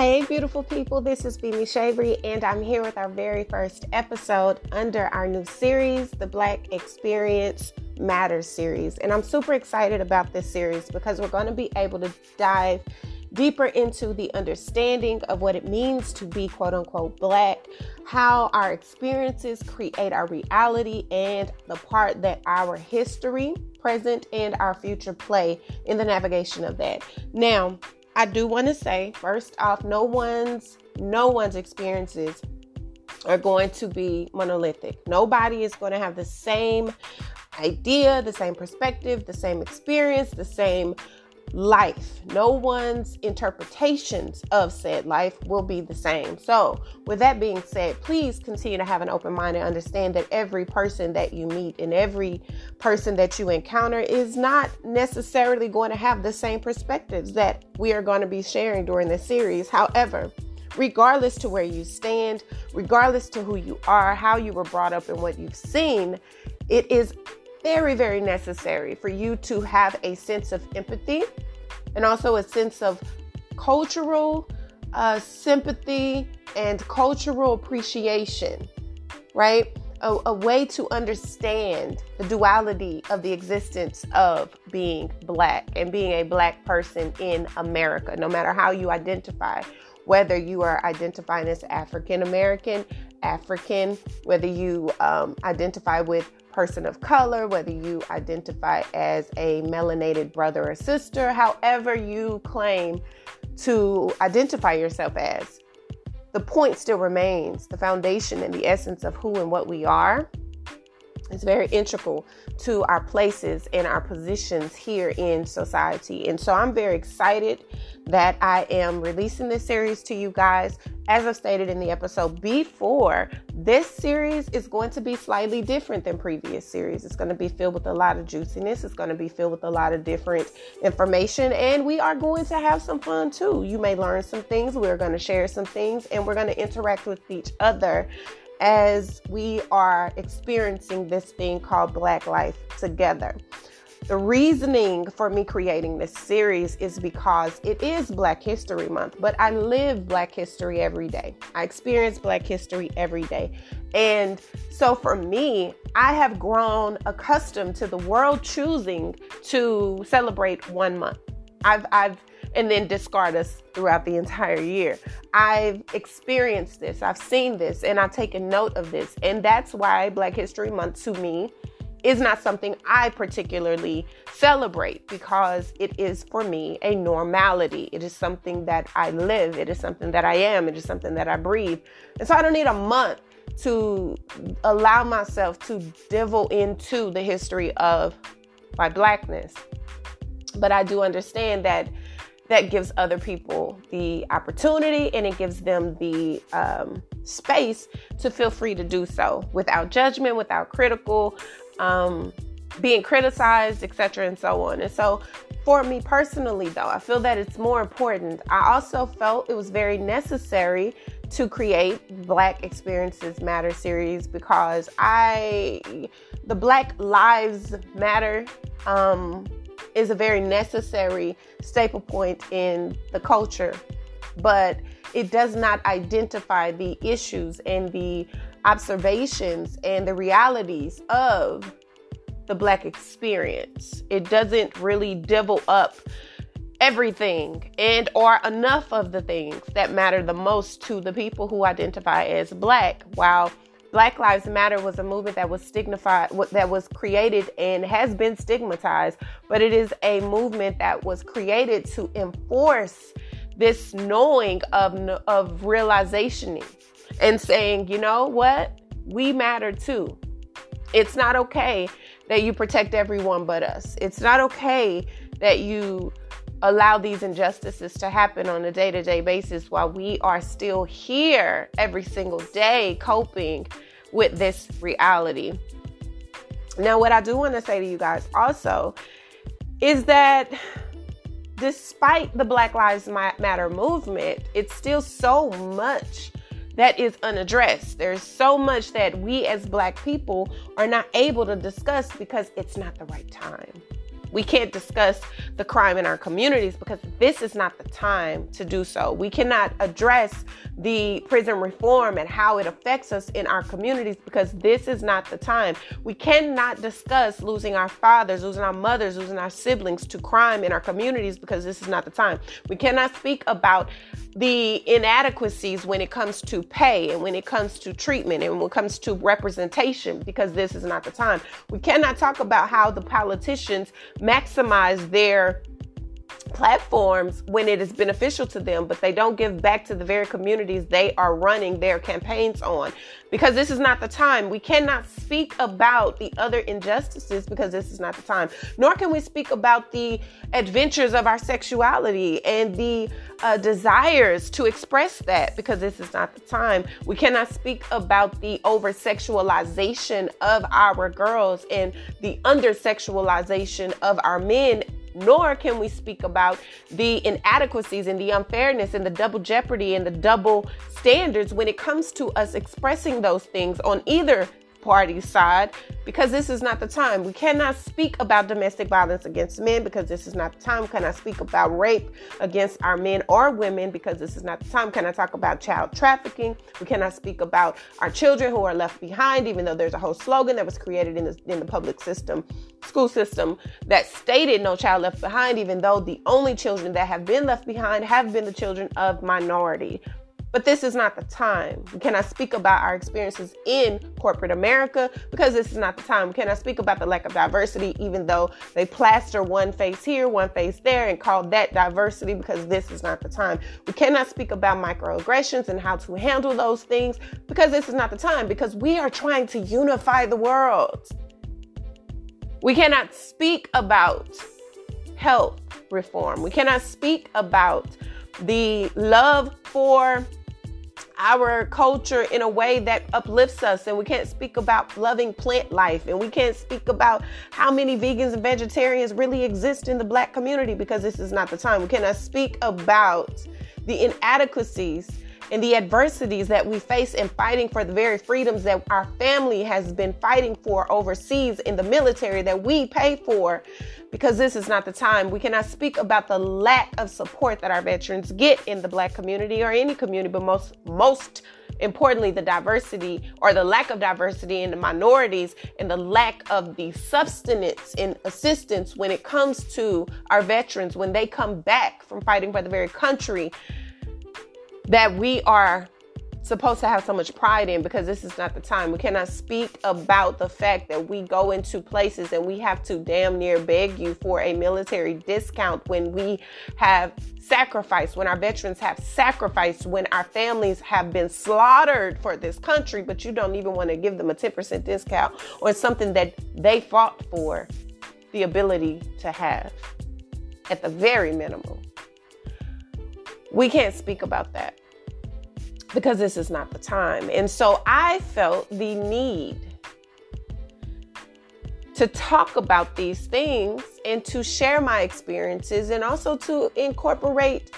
Hey, beautiful people, this is Bimi Shavery, and I'm here with our very first episode under our new series, the Black Experience Matters series. And I'm super excited about this series because we're going to be able to dive deeper into the understanding of what it means to be quote unquote black, how our experiences create our reality, and the part that our history, present, and our future play in the navigation of that. Now, I do want to say first off, no one's no one's experiences are going to be monolithic. Nobody is going to have the same idea, the same perspective, the same experience, the same life. No one's interpretations of said life will be the same. So, with that being said, please continue to have an open mind and understand that every person that you meet and every person that you encounter is not necessarily going to have the same perspectives that we are going to be sharing during this series. However, regardless to where you stand, regardless to who you are, how you were brought up, and what you've seen, it is very, very necessary for you to have a sense of empathy and also a sense of cultural uh, sympathy and cultural appreciation, right? A, a, way to understand the duality of the existence of being black and being a black person in America, no matter how you identify, whether you are identifying as African American, African, whether you um, identify with person of color, whether you identify as a melanated brother or sister, however you claim to identify yourself as, the point still remains the foundation and the essence of who and what we are is very integral to our places and our positions here in society. And so I'm very excited that I am releasing this series to you guys. As I've stated in the episode before, this series is going to be slightly different than previous series. It's going to be filled with a lot of juiciness, it's going to be filled with a lot of different information, and we are going to have some fun too. You may learn some things, we're going to share some things, and we're going to interact with each other as we are experiencing this thing called Black Life together. The reasoning for me creating this series is because it is Black History Month, but I live Black history every day. I experience Black history every day. And so for me, I have grown accustomed to the world choosing to celebrate one month. I've, I've and then discard us throughout the entire year. I've experienced this, I've seen this, and I've taken note of this. And that's why Black History Month to me is not something I particularly celebrate because it is for me a normality. It is something that I live, it is something that I am, it is something that I breathe. And so I don't need a month to allow myself to divil into the history of my blackness. But I do understand that that gives other people the opportunity and it gives them the um, space to feel free to do so without judgment, without critical, um, being criticized, etc., and so on. And so, for me personally, though, I feel that it's more important. I also felt it was very necessary to create Black Experiences Matter series because I, the Black Lives Matter um, is a very necessary staple point in the culture, but it does not identify the issues and the observations and the realities of the black experience. It doesn't really devil up everything and or enough of the things that matter the most to the people who identify as black while Black Lives Matter was a movement that was stigmatized, that was created and has been stigmatized, but it is a movement that was created to enforce this knowing of, of realization and saying, you know what, we matter too. It's not okay that you protect everyone but us. It's not okay that you allow these injustices to happen on a day to day basis while we are still here every single day coping with this reality. Now, what I do want to say to you guys also is that despite the Black Lives Matter movement, it's still so much that is unaddressed. There's so much that we as Black people are not able to discuss because it's not the right time. We can't discuss the crime in our communities because this is not the time to do so. We cannot address the prison reform and how it affects us in our communities because this is not the time. We cannot discuss losing our fathers, losing our mothers, losing our siblings to crime in our communities because this is not the time. We cannot speak about the inadequacies when it comes to pay and when it comes to treatment and when it comes to representation because this is not the time. We cannot talk about how the politicians maximize their platforms when it is beneficial to them, but they don't give back to the very communities they are running their campaigns on. Because this is not the time. We cannot speak about the other injustices because this is not the time. Nor can we speak about the adventures of our sexuality and the uh, desires to express that because this is not the time. We cannot speak about the over sexualization of our girls and the under sexualization of our men nor can we speak about the inadequacies and the unfairness and the double jeopardy and the double standards when it comes to us expressing those things on either party side because this is not the time. We cannot speak about domestic violence against men because this is not the time. We cannot speak about rape against our men or women because this is not the time. Can I talk about child trafficking? We cannot speak about our children who are left behind, even though there's a whole slogan that was created in the, in the public system, school system, that stated no child left behind, even though the only children that have been left behind have been the children of minority but this is not the time. We cannot speak about our experiences in corporate America because this is not the time. We cannot speak about the lack of diversity, even though they plaster one face here, one face there, and call that diversity because this is not the time. We cannot speak about microaggressions and how to handle those things because this is not the time because we are trying to unify the world. We cannot speak about health reform. We cannot speak about the love for our culture in a way that uplifts us and we can't speak about loving plant life and we can't speak about how many vegans and vegetarians really exist in the black community because this is not the time. We cannot speak about the inadequacies and the adversities that we face in fighting for the very freedoms that our family has been fighting for overseas in the military that we pay for because this is not the time. We cannot speak about the lack of support that our veterans get in the black community or any community, but most most importantly the diversity or the lack of diversity in the minorities and the lack of the substance and assistance when it comes to our veterans when they come back from fighting for the very country that we are supposed to have so much pride in because this is not the time. We cannot speak about the fact that we go into places and we have to damn near beg you for a military discount when we have sacrificed, when our veterans have sacrificed, when our families have been slaughtered for this country, but you don't even want to give them a 10% discount or something that they fought for the ability to have at the very minimum. We can't speak about that because this is not the time. And so I felt the need to talk about these things and to share my experiences and also to incorporate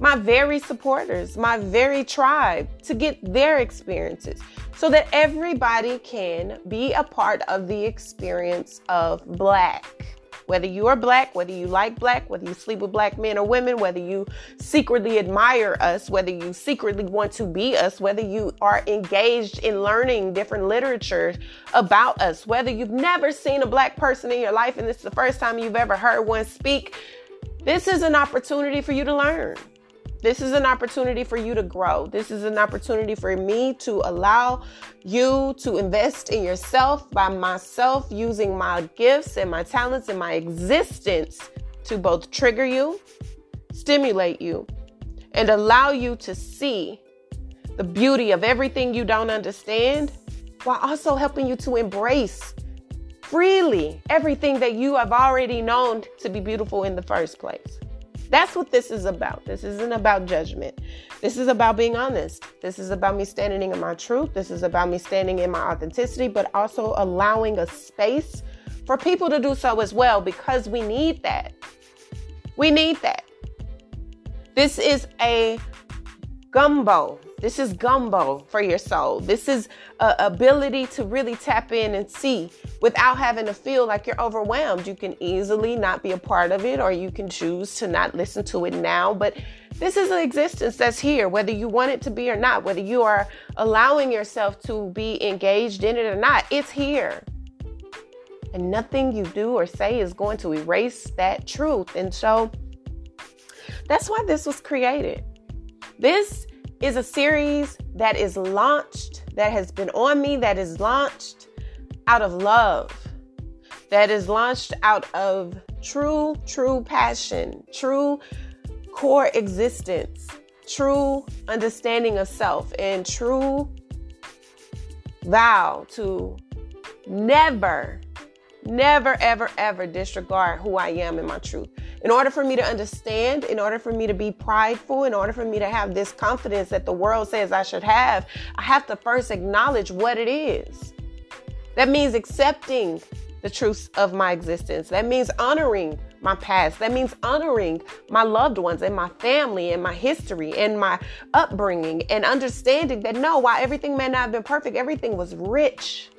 my very supporters, my very tribe to get their experiences so that everybody can be a part of the experience of Black. Whether you are black, whether you like black, whether you sleep with black men or women, whether you secretly admire us, whether you secretly want to be us, whether you are engaged in learning different literature about us, whether you've never seen a black person in your life and this is the first time you've ever heard one speak, this is an opportunity for you to learn. This is an opportunity for you to grow. This is an opportunity for me to allow you to invest in yourself by myself using my gifts and my talents and my existence to both trigger you, stimulate you, and allow you to see the beauty of everything you don't understand while also helping you to embrace freely everything that you have already known to be beautiful in the first place. That's what this is about. This isn't about judgment. This is about being honest. This is about me standing in my truth. This is about me standing in my authenticity, but also allowing a space for people to do so as well because we need that. We need that. This is a gumbo. This is gumbo for your soul. This is a ability to really tap in and see without having to feel like you're overwhelmed. You can easily not be a part of it or you can choose to not listen to it now, but this is an existence that's here, whether you want it to be or not, whether you are allowing yourself to be engaged in it or not, it's here. And nothing you do or say is going to erase that truth. And so that's why this was created. This is a series that is launched, that has been on me, that is launched out of love, that is launched out of true, true passion, true core existence, true understanding of self, and true vow to never, never, ever, ever disregard who I am and my truth. In order for me to understand, in order for me to be prideful, in order for me to have this confidence that the world says I should have, I have to first acknowledge what it is. That means accepting the truths of my existence. That means honoring my past. That means honoring my loved ones and my family and my history and my upbringing and understanding that no, while everything may not have been perfect, everything was rich.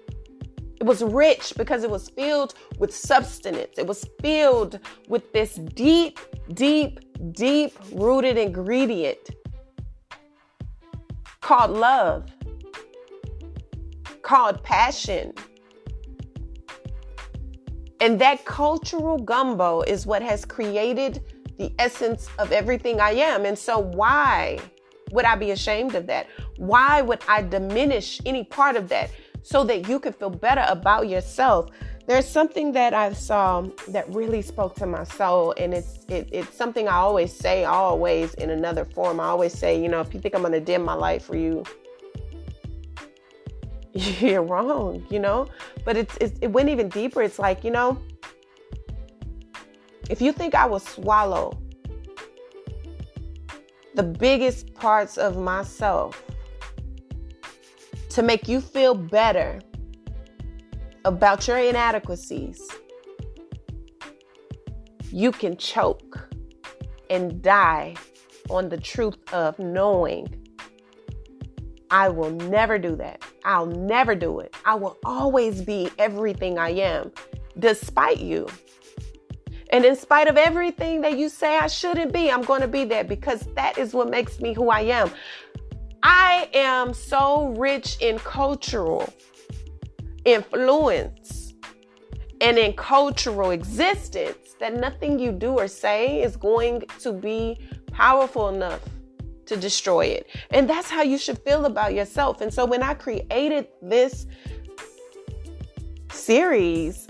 It was rich because it was filled with substance. It was filled with this deep, deep, deep rooted ingredient called love, called passion. And that cultural gumbo is what has created the essence of everything I am. And so, why would I be ashamed of that? Why would I diminish any part of that? So that you can feel better about yourself. There's something that I saw that really spoke to my soul, and it's it, it's something I always say, always in another form. I always say, you know, if you think I'm gonna dim my light for you, you're wrong, you know. But it's, it's it went even deeper. It's like, you know, if you think I will swallow the biggest parts of myself to make you feel better about your inadequacies, you can choke and die on the truth of knowing I will never do that. I'll never do it. I will always be everything I am, despite you. And in spite of everything that you say I shouldn't be, I'm going to be that because that is what makes me who I am. I am so rich in cultural influence and in cultural existence that nothing you do or say is going to be powerful enough to destroy it. And that's how you should feel about yourself. And so when I created this series,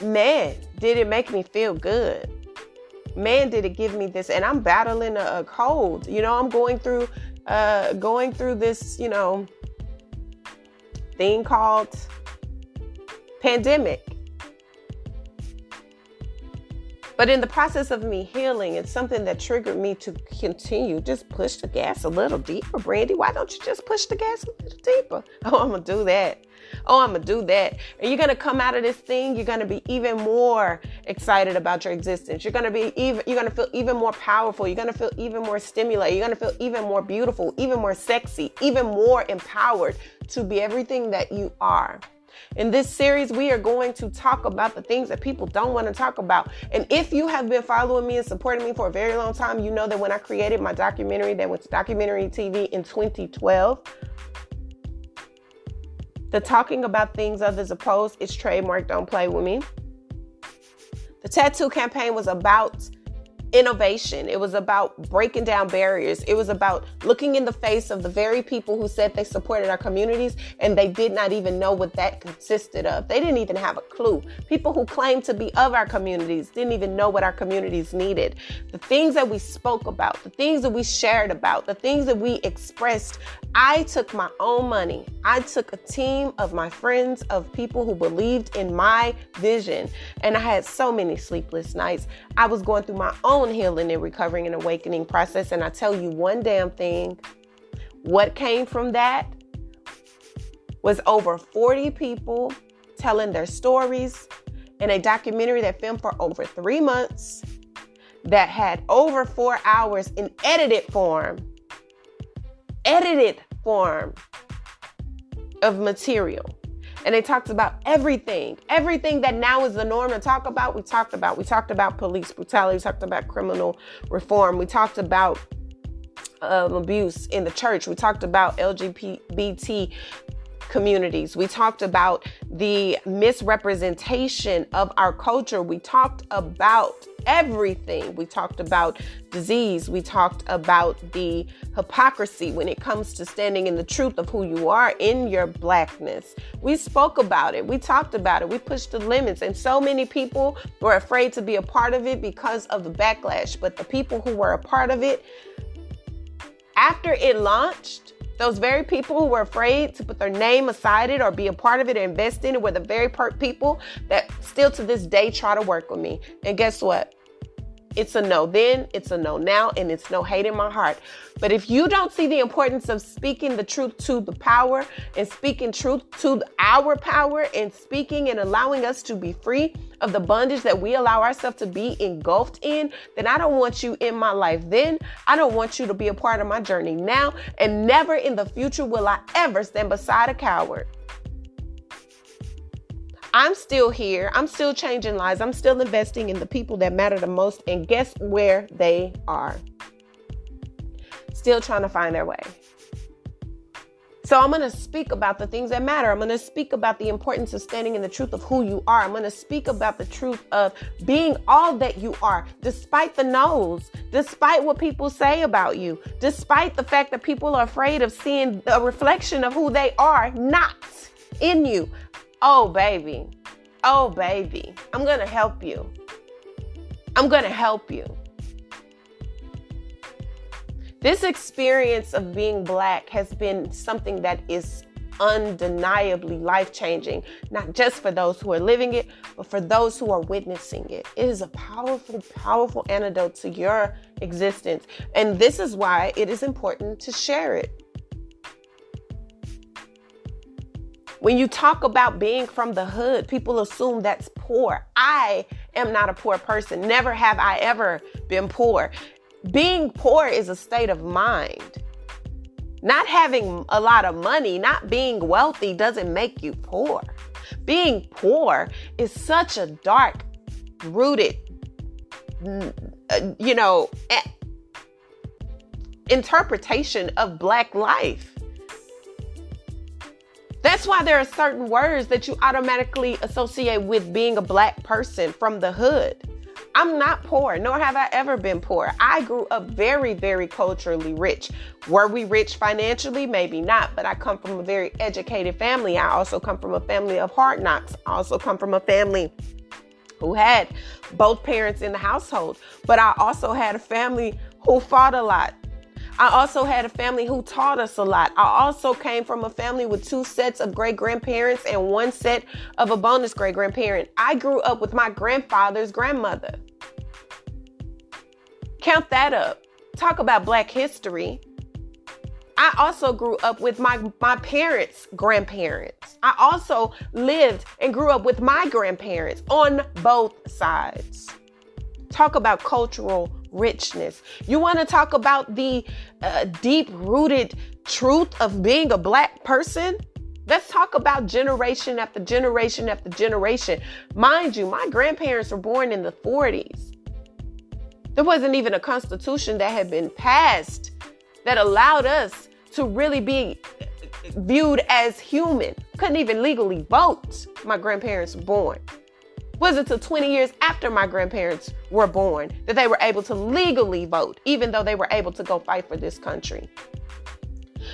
man, did it make me feel good man did it give me this and i'm battling a, a cold you know i'm going through uh going through this you know thing called pandemic but in the process of me healing, it's something that triggered me to continue. Just push the gas a little deeper, Brandy. Why don't you just push the gas a little deeper? Oh, I'm gonna do that. Oh, I'm gonna do that. And you're gonna come out of this thing, you're gonna be even more excited about your existence. You're gonna be even you're gonna feel even more powerful, you're gonna feel even more stimulated, you're gonna feel even more beautiful, even more sexy, even more empowered to be everything that you are. In this series, we are going to talk about the things that people don't want to talk about. And if you have been following me and supporting me for a very long time, you know that when I created my documentary that went to documentary TV in 2012, the talking about things others oppose is trademark. Don't play with me. The tattoo campaign was about innovation. It was about breaking down barriers. It was about looking in the face of the very people who said they supported our communities and they did not even know what that consisted of. They didn't even have a clue. People who claimed to be of our communities didn't even know what our communities needed. The things that we spoke about, the things that we shared about, the things that we expressed, I took my own money. I took a team of my friends, of people who believed in my vision, and I had so many sleepless nights. I was going through my own own healing and recovering and awakening process. And I tell you one damn thing what came from that was over 40 people telling their stories in a documentary that filmed for over three months that had over four hours in edited form, edited form of material. And they talked about everything, everything that now is the norm to talk about. We talked about. We talked about police brutality. We talked about criminal reform. We talked about um, abuse in the church. We talked about LGBT communities. We talked about the misrepresentation of our culture. We talked about everything. We talked about disease. We talked about the hypocrisy when it comes to standing in the truth of who you are in your blackness. We spoke about it. We talked about it. We pushed the limits. And so many people were afraid to be a part of it because of the backlash. But the people who were a part of it, after it launched, those very people who were afraid to put their name aside it or be a part of it or invest in it were the very people that still to this day try to work with me. And guess what? It's a no then, it's a no now, and it's no hate in my heart. But if you don't see the importance of speaking the truth to the power and speaking truth to our power and speaking and allowing us to be free of the bondage that we allow ourselves to be engulfed in, then I don't want you in my life then. I don't want you to be a part of my journey now. And never in the future will I ever stand beside a coward. I'm still here. I'm still changing lives. I'm still investing in the people that matter the most. And guess where they are? Still trying to find their way. So I'm going to speak about the things that matter. I'm going to speak about the importance of standing in the truth of who you are. I'm going to speak about the truth of being all that you are, despite the no's, despite what people say about you, despite the fact that people are afraid of seeing a reflection of who they are not in you. Oh, baby. Oh, baby. I'm going to help you. I'm going to help you. This experience of being black has been something that is undeniably life changing, not just for those who are living it, but for those who are witnessing it. It is a powerful, powerful antidote to your existence. And this is why it is important to share it. When you talk about being from the hood, people assume that's poor. I am not a poor person. Never have I ever been poor. Being poor is a state of mind. Not having a lot of money, not being wealthy doesn't make you poor. Being poor is such a dark rooted, uh, you know, eh, interpretation of black life. That's why there are certain words that you automatically associate with being a black person from the hood. I'm not poor, nor have I ever been poor. I grew up very, very culturally rich. Were we rich financially? Maybe not, but I come from a very educated family. I also come from a family of hard knocks. I also come from a family who had both parents in the household, but I also had a family who fought a lot. I also had a family who taught us a lot. I also came from a family with two sets of great grandparents and one set of a bonus great grandparent. I grew up with my grandfather's grandmother. Count that up. Talk about black history. I also grew up with my, my parents' grandparents. I also lived and grew up with my grandparents on both sides. Talk about cultural richness. You want to talk about the uh, deep rooted truth of being a black person? Let's talk about generation after generation after generation. Mind you, my grandparents were born in the 40s. There wasn't even a constitution that had been passed that allowed us to really be viewed as human. Couldn't even legally vote. My grandparents were born was it until 20 years after my grandparents were born that they were able to legally vote, even though they were able to go fight for this country.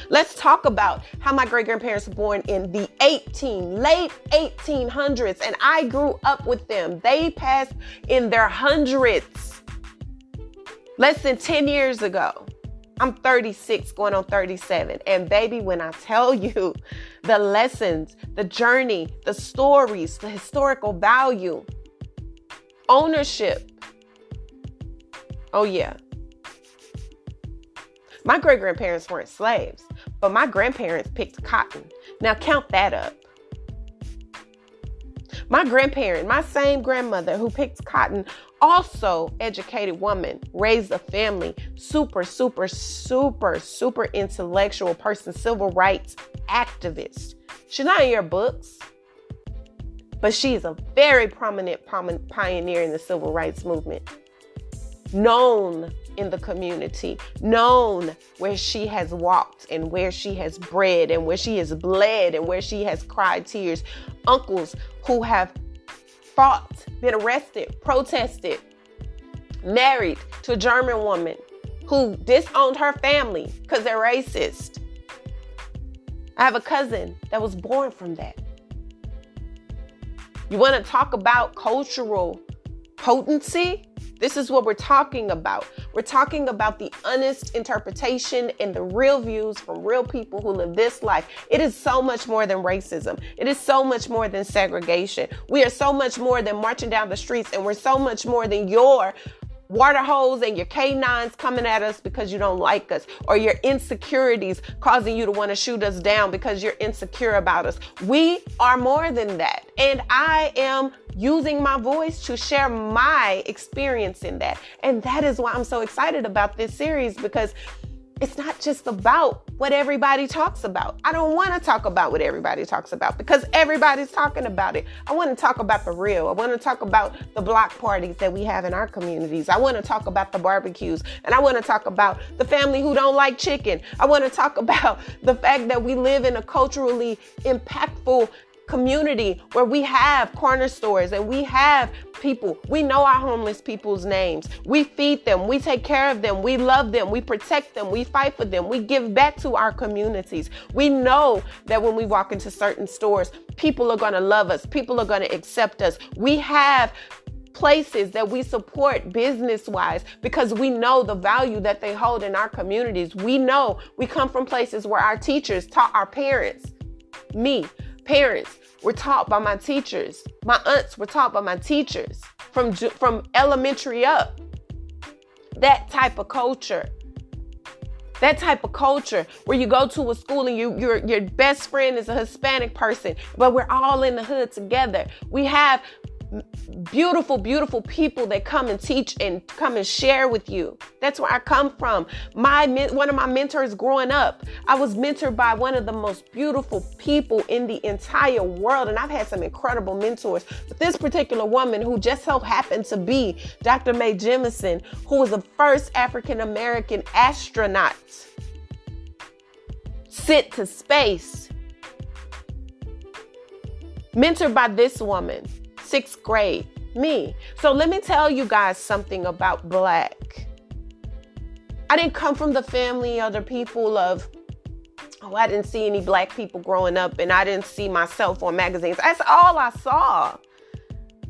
Let's talk about how my great grandparents were born in the 18, late 1800s, and I grew up with them. They passed in their hundreds less than 10 years ago. I'm 36, going on 37. And baby, when I tell you the lessons, the journey, the stories, the historical value, ownership. Oh, yeah. My great grandparents weren't slaves, but my grandparents picked cotton. Now count that up. My grandparent, my same grandmother who picked cotton, also educated woman, raised a family, super, super, super, super intellectual person, civil rights activist. She's not in your books, but she's a very prominent pioneer in the civil rights movement. Known in the community, known where she has walked and where she has bred and where she has bled and where she has cried tears. Uncles who have fought, been arrested, protested, married to a German woman who disowned her family because they're racist. I have a cousin that was born from that. You want to talk about cultural potency? This is what we're talking about. We're talking about the honest interpretation and the real views from real people who live this life. It is so much more than racism. It is so much more than segregation. We are so much more than marching down the streets, and we're so much more than your water holes and your canines coming at us because you don't like us, or your insecurities causing you to want to shoot us down because you're insecure about us. We are more than that. And I am using my voice to share my experience in that. And that is why I'm so excited about this series because it's not just about what everybody talks about. I don't want to talk about what everybody talks about because everybody's talking about it. I want to talk about the real. I want to talk about the block parties that we have in our communities. I want to talk about the barbecues and I want to talk about the family who don't like chicken. I want to talk about the fact that we live in a culturally impactful community where we have corner stores and we have people. We know our homeless people's names. We feed them, we take care of them, we love them, we protect them, we fight for them, we give back to our communities. We know that when we walk into certain stores, people are going to love us, people are going to accept us. We have places that we support business wise because we know the value that they hold in our communities. We know we come from places where our teachers taught our parents, me, parents were taught by my teachers. My aunts were taught by my teachers from from elementary up. That type of culture. That type of culture where you go to a school and you your your best friend is a Hispanic person, but we're all in the hood together. We have beautiful, beautiful people that come and teach and come and share with you. That's where I come from. My one of my mentors growing up, I was mentored by one of the most beautiful people in the entire world, and I've had some incredible mentors. But this particular woman, who just so happened to be Dr. Mae Jemison, who was the first African American astronaut sent to space, mentored by this woman sixth grade, me. So let me tell you guys something about black. I didn't come from the family or the people of, oh, I didn't see any black people growing up and I didn't see myself on magazines. That's all I saw.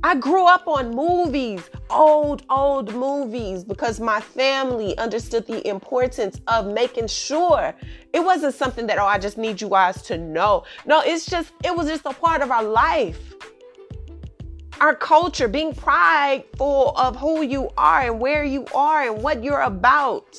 I grew up on movies, old, old movies, because my family understood the importance of making sure it wasn't something that, oh, I just need you guys to know. No, it's just, it was just a part of our life our culture, being prideful of who you are and where you are and what you're about.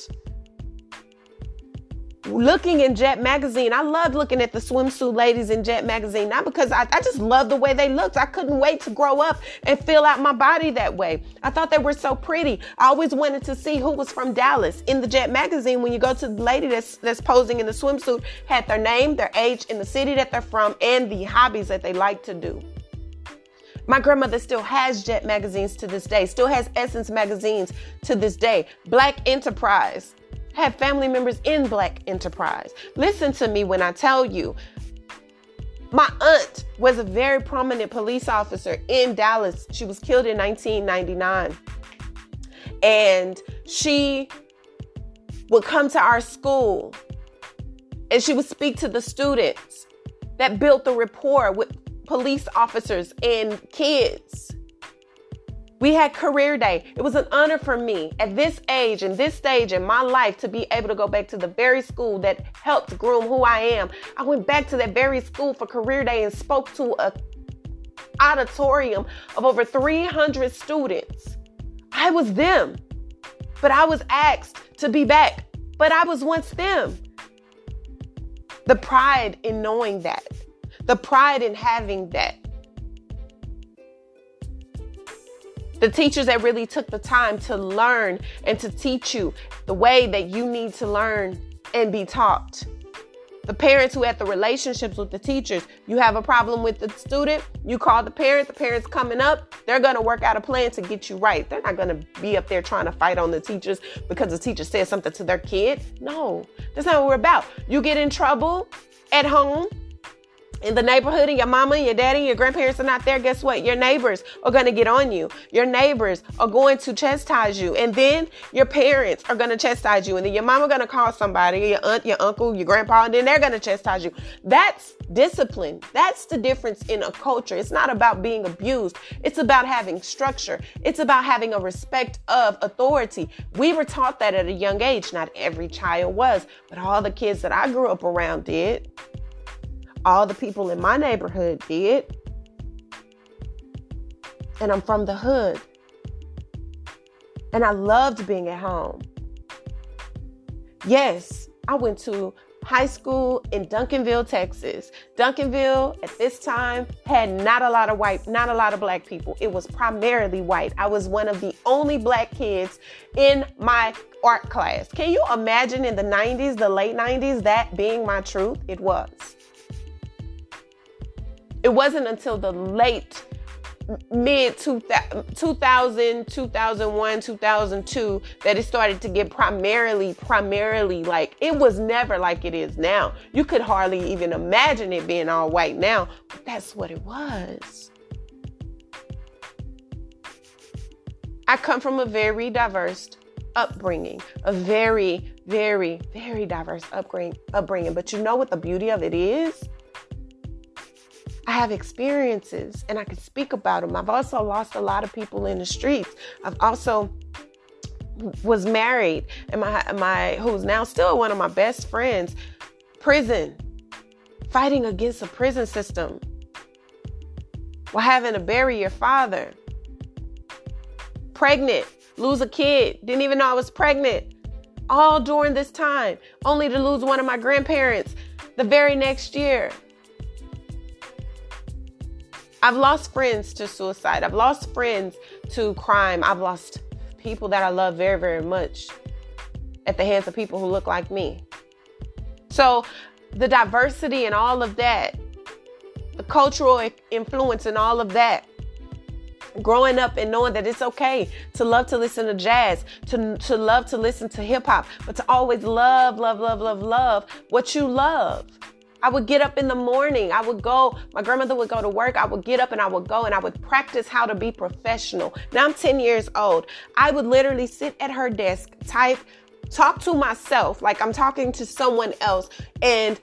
Looking in Jet Magazine, I loved looking at the swimsuit ladies in Jet Magazine, not because I, I just loved the way they looked. I couldn't wait to grow up and fill out my body that way. I thought they were so pretty. I always wanted to see who was from Dallas. In the Jet Magazine, when you go to the lady that's, that's posing in the swimsuit, had their name, their age, and the city that they're from, and the hobbies that they like to do. My grandmother still has Jet magazines to this day, still has Essence magazines to this day. Black Enterprise have family members in Black Enterprise. Listen to me when I tell you, my aunt was a very prominent police officer in Dallas. She was killed in 1999. And she would come to our school and she would speak to the students that built the rapport with police officers and kids. We had career day. It was an honor for me at this age and this stage in my life to be able to go back to the very school that helped groom who I am. I went back to that very school for career day and spoke to a auditorium of over 300 students. I was them, but I was asked to be back, but I was once them. The pride in knowing that the pride in having that. The teachers that really took the time to learn and to teach you the way that you need to learn and be taught. The parents who had the relationships with the teachers. You have a problem with the student, you call the parent, the parent's coming up, they're gonna work out a plan to get you right. They're not gonna be up there trying to fight on the teachers because the teacher said something to their kid. No, that's not what we're about. You get in trouble at home, in the neighborhood and your mama and your daddy and your grandparents are not there, guess what? Your neighbors are going to get on you. Your neighbors are going to chastise you. And then your parents are going to chastise you. And then your mama going to call somebody, your aunt, your uncle, your grandpa, and then they're going to chastise you. That's discipline. That's the difference in a culture. It's not about being abused. It's about having structure. It's about having a respect of authority. We were taught that at a young age. Not every child was, but all the kids that I grew up around did all the people in my neighborhood did. And I'm from the hood. And I loved being at home. Yes, I went to high school in Duncanville, Texas. Duncanville at this time had not a lot of white, not a lot of black people. It was primarily white. I was one of the only black kids in my art class. Can you imagine in the 90s, the late 90s, that being my truth? It was. It wasn't until the late mid 2000, 2001, 2002 that it started to get primarily, primarily like it was never like it is now. You could hardly even imagine it being all white now, but that's what it was. I come from a very diverse upbringing, a very, very, very diverse upbringing. upbringing. But you know what the beauty of it is? I have experiences and I can speak about them. I've also lost a lot of people in the streets. I've also was married and my my who's now still one of my best friends prison fighting against a prison system while having to bury your father pregnant lose a kid didn't even know I was pregnant all during this time only to lose one of my grandparents the very next year I've lost friends to suicide. I've lost friends to crime. I've lost people that I love very, very much at the hands of people who look like me. So, the diversity and all of that, the cultural influence and all of that, growing up and knowing that it's okay to love to listen to jazz, to, to love to listen to hip hop, but to always love, love, love, love, love what you love. I would get up in the morning. I would go, my grandmother would go to work. I would get up and I would go and I would practice how to be professional. Now I'm 10 years old. I would literally sit at her desk, type, talk to myself like I'm talking to someone else and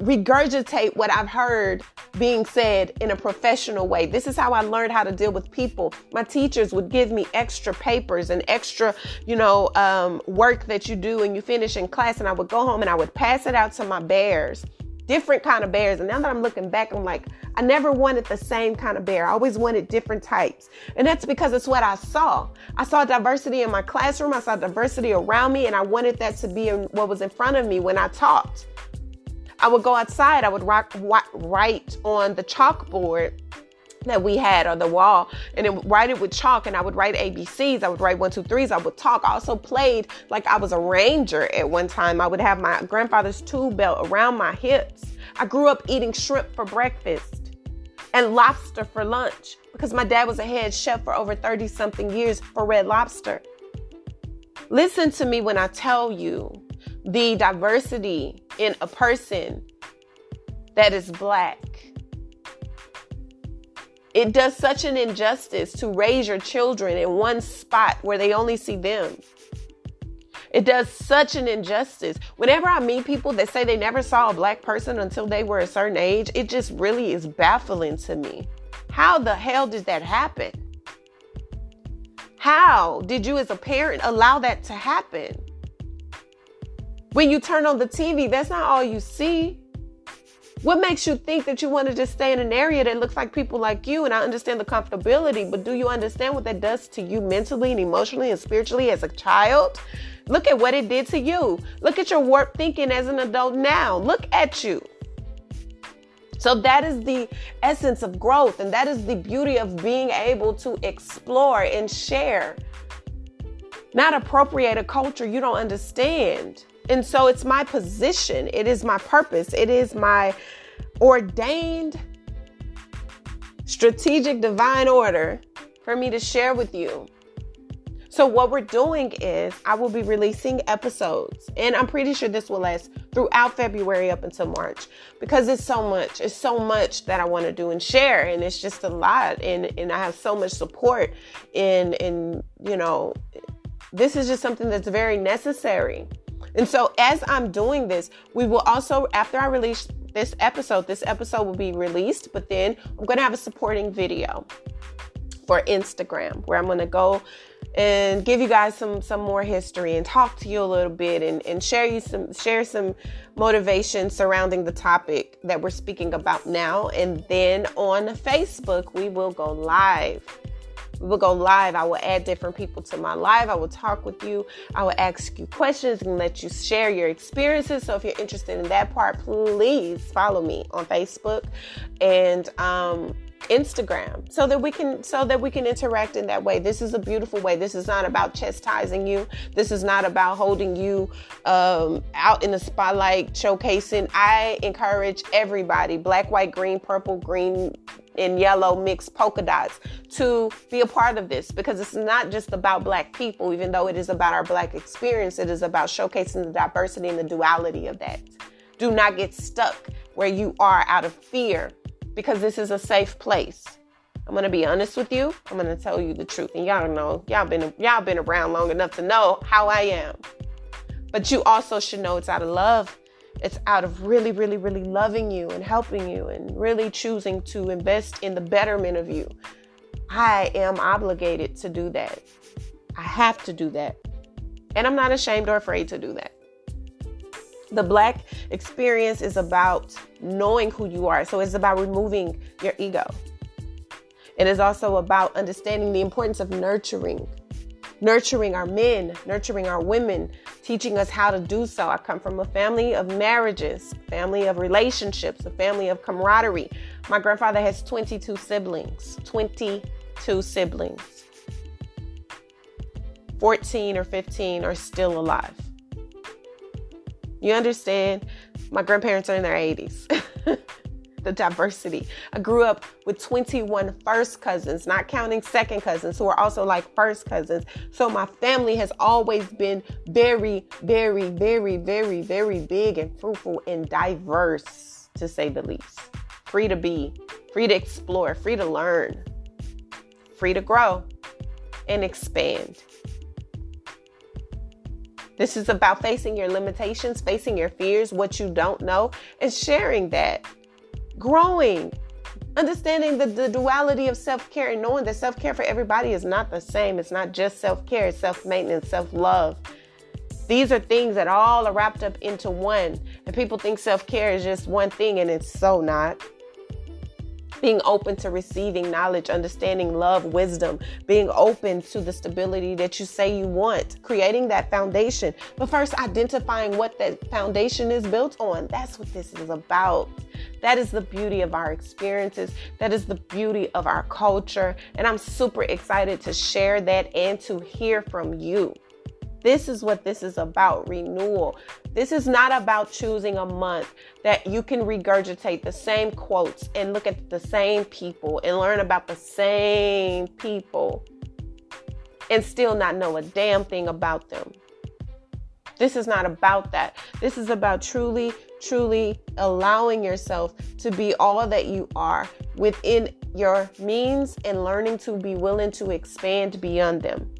regurgitate what I've heard being said in a professional way. This is how I learned how to deal with people. My teachers would give me extra papers and extra, you know, um, work that you do and you finish in class, and I would go home and I would pass it out to my bears different kind of bears. And now that I'm looking back, I'm like, I never wanted the same kind of bear. I always wanted different types. And that's because it's what I saw. I saw diversity in my classroom. I saw diversity around me. And I wanted that to be in what was in front of me when I taught. I would go outside. I would write, write on the chalkboard that we had on the wall and then write it with chalk and I would write ABCs. I would write one, two, threes. I would talk. I also played like I was a ranger at one time. I would have my grandfather's tool belt around my hips. I grew up eating shrimp for breakfast and lobster for lunch because my dad was a head chef for over 30 something years for Red Lobster. Listen to me when I tell you the diversity in a person that is black it does such an injustice to raise your children in one spot where they only see them. It does such an injustice. Whenever I meet people that say they never saw a black person until they were a certain age, it just really is baffling to me. How the hell did that happen? How did you, as a parent, allow that to happen? When you turn on the TV, that's not all you see. What makes you think that you want to just stay in an area that looks like people like you? And I understand the comfortability, but do you understand what that does to you mentally and emotionally and spiritually as a child? Look at what it did to you. Look at your warped thinking as an adult now. Look at you. So that is the essence of growth, and that is the beauty of being able to explore and share. Not appropriate a culture you don't understand. And so it's my position, it is my purpose, it is my ordained strategic divine order for me to share with you so, what we're doing is I will be releasing episodes, and I'm pretty sure this will last throughout February up until March because it's so much. It's so much that I want to do and share, and it's just a lot. And and I have so much support. In in you know, this is just something that's very necessary. And so, as I'm doing this, we will also after I release this episode, this episode will be released, but then I'm going to have a supporting video for Instagram where I'm going to go and give you guys some some more history and talk to you a little bit and, and share you some share some motivation surrounding the topic that we're speaking about now. And then on facebook we will go live we will go live. I will add different people to my live. I will talk with you. I will ask you questions and let you share your experiences. So if you're interested in that part please follow me on facebook. And um Instagram so that we can so that we can interact in that way. This is a beautiful way. This is not about chastising you. This is not about holding you um, out in the spotlight, showcasing. I encourage everybody, black, white, green, purple, green, and yellow mixed polka dots to be a part of this because it's not just about black people, even though it is about our black experience. It is about showcasing the diversity and the duality of that. Do not get stuck where you are out of fear because this is a safe place. I'm gonna be honest with you. I'm gonna tell you the truth, and y'all know y'all been y'all been around long enough to know how I am. But you also should know it's out of love. It's out of really, really, really loving you and helping you and really choosing to invest in the betterment of you. I am obligated to do that. I have to do that. And I'm not ashamed or afraid to do that. The black experience is about knowing who you are. So it's about removing your ego. It is also about understanding the importance of nurturing, nurturing our men, nurturing our women, teaching us how to do so. I come from a family of marriages, family of relationships, a family of camaraderie. My grandfather has 22 siblings, 22 siblings. 14 or 15 are still alive. You understand? My grandparents are in their 80s. the diversity. I grew up with 21 first cousins, not counting second cousins, who are also like first cousins. So my family has always been very, very, very, very, very big and fruitful and diverse, to say the least. Free to be, free to explore, free to learn, free to grow and expand. This is about facing your limitations, facing your fears, what you don't know, and sharing that. Growing, understanding the, the duality of self care and knowing that self care for everybody is not the same. It's not just self care, it's self maintenance, self love. These are things that all are wrapped up into one. And people think self care is just one thing, and it's so not being open to receiving knowledge, understanding love, wisdom, being open to the stability that you say you want, creating that foundation. But first, identifying what that foundation is built on. That's what this is about. That is the beauty of our experiences. That is the beauty of our culture. And I'm super excited to share that and to hear from you. This is what this is about renewal. This is not about choosing a month that you can regurgitate the same quotes and look at the same people and learn about the same people and still not know a damn thing about them. This is not about that. This is about truly, truly allowing yourself to be all that you are within your means and learning to be willing to expand beyond them.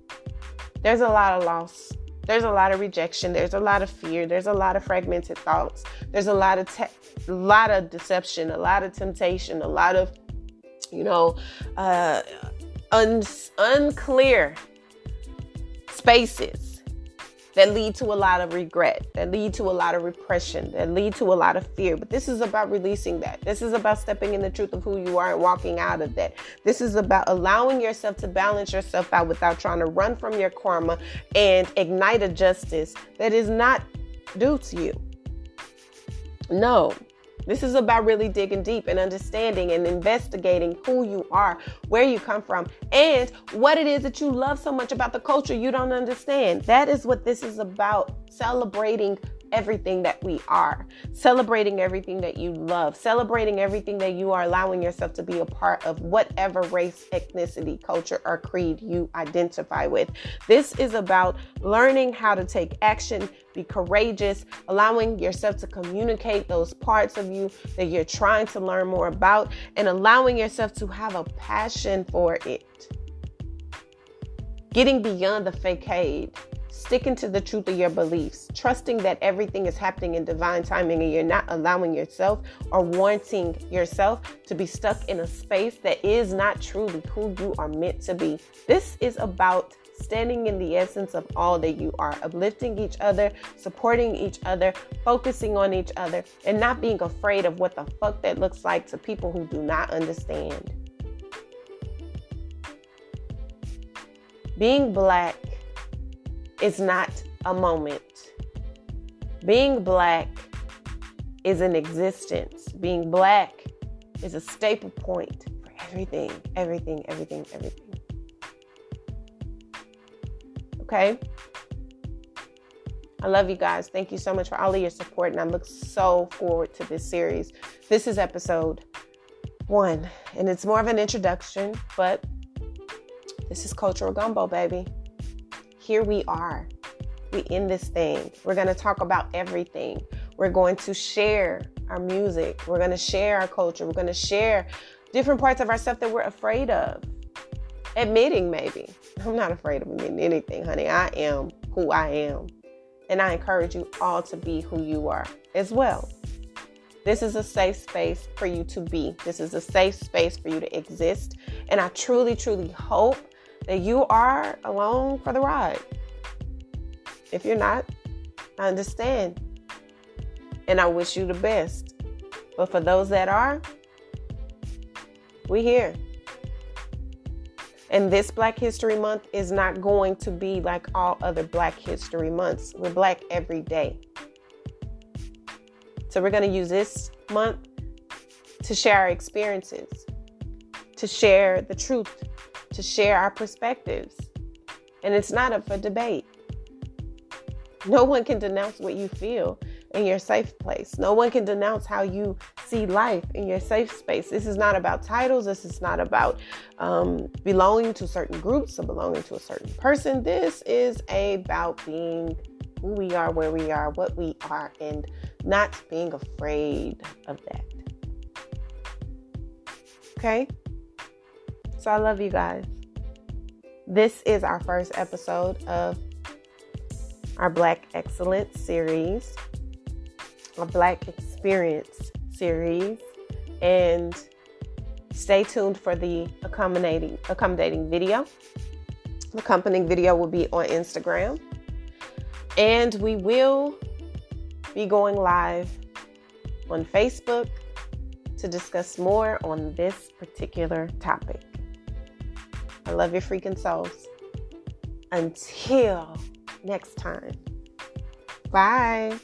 There's a lot of loss. There's a lot of rejection. There's a lot of fear. There's a lot of fragmented thoughts. There's a lot of te- lot of deception, a lot of temptation, a lot of you know uh, un- unclear spaces that lead to a lot of regret, that lead to a lot of repression, that lead to a lot of fear. But this is about releasing that. This is about stepping in the truth of who you are and walking out of that. This is about allowing yourself to balance yourself out without trying to run from your karma and ignite a justice that is not due to you. No, This is about really digging deep and understanding and investigating who you are, where you come from, and what it is that you love so much about the culture you don't understand. That is what this is about celebrating everything that we are, celebrating everything that you love, celebrating everything that you are allowing yourself to be a part of, whatever race, ethnicity, culture, or creed you identify with. This is about learning how to take action, be courageous, allowing yourself to communicate those parts of you that you're trying to learn more about, and allowing yourself to have a passion for it. Getting beyond the facade sticking to the truth of your beliefs, trusting that everything is happening in divine timing and you're not allowing yourself or wanting yourself to be stuck in a space that is not truly who you are meant to be. This is about standing in the essence of all that you are, uplifting each other, supporting each other, focusing on each other, and not being afraid of what the fuck that looks like to people who do not understand. Being black is not a moment. Being black is an existence. Being black is a staple point for everything, everything, everything, everything. Okay? I love you guys. Thank you so much for all of your support, and I look so forward to this series. This is episode one, and it's more of an introduction, but this is Cultural Gumbo, baby here we are. We in this thing. We're going to talk about everything. We're going to share our music. We're going to share our culture. We're going to share different parts of ourselves that we're afraid of. Admitting, maybe. I'm not afraid of admitting anything, honey. I am who I am. And I encourage you all to be who you are as well. This is a safe space for you to be. This is a safe space for you to exist. And I truly, truly hope that you are alone for the ride. If you're not, I understand. And I wish you the best. But for those that are, we here. And this Black History Month is not going to be like all other Black History Months. We're Black every day. So we're going to use this month to share our experiences, to share the truth, to share our perspectives. And it's not up for debate. No one can denounce what you feel in your safe place. No one can denounce how you see life in your safe space. This is not about titles. This is not about um, belonging to certain groups or belonging to a certain person. This is about being who we are, where we are, what we are, and not being afraid of that. Okay? So I love you guys. This is our first episode of our Black Excellence series, our Black Experience series, and stay tuned for the accommodating accommodating video. The accompanying video will be on Instagram, and we will be going live on Facebook to discuss more on this particular topic. I love your freaking souls. Until next time. Bye.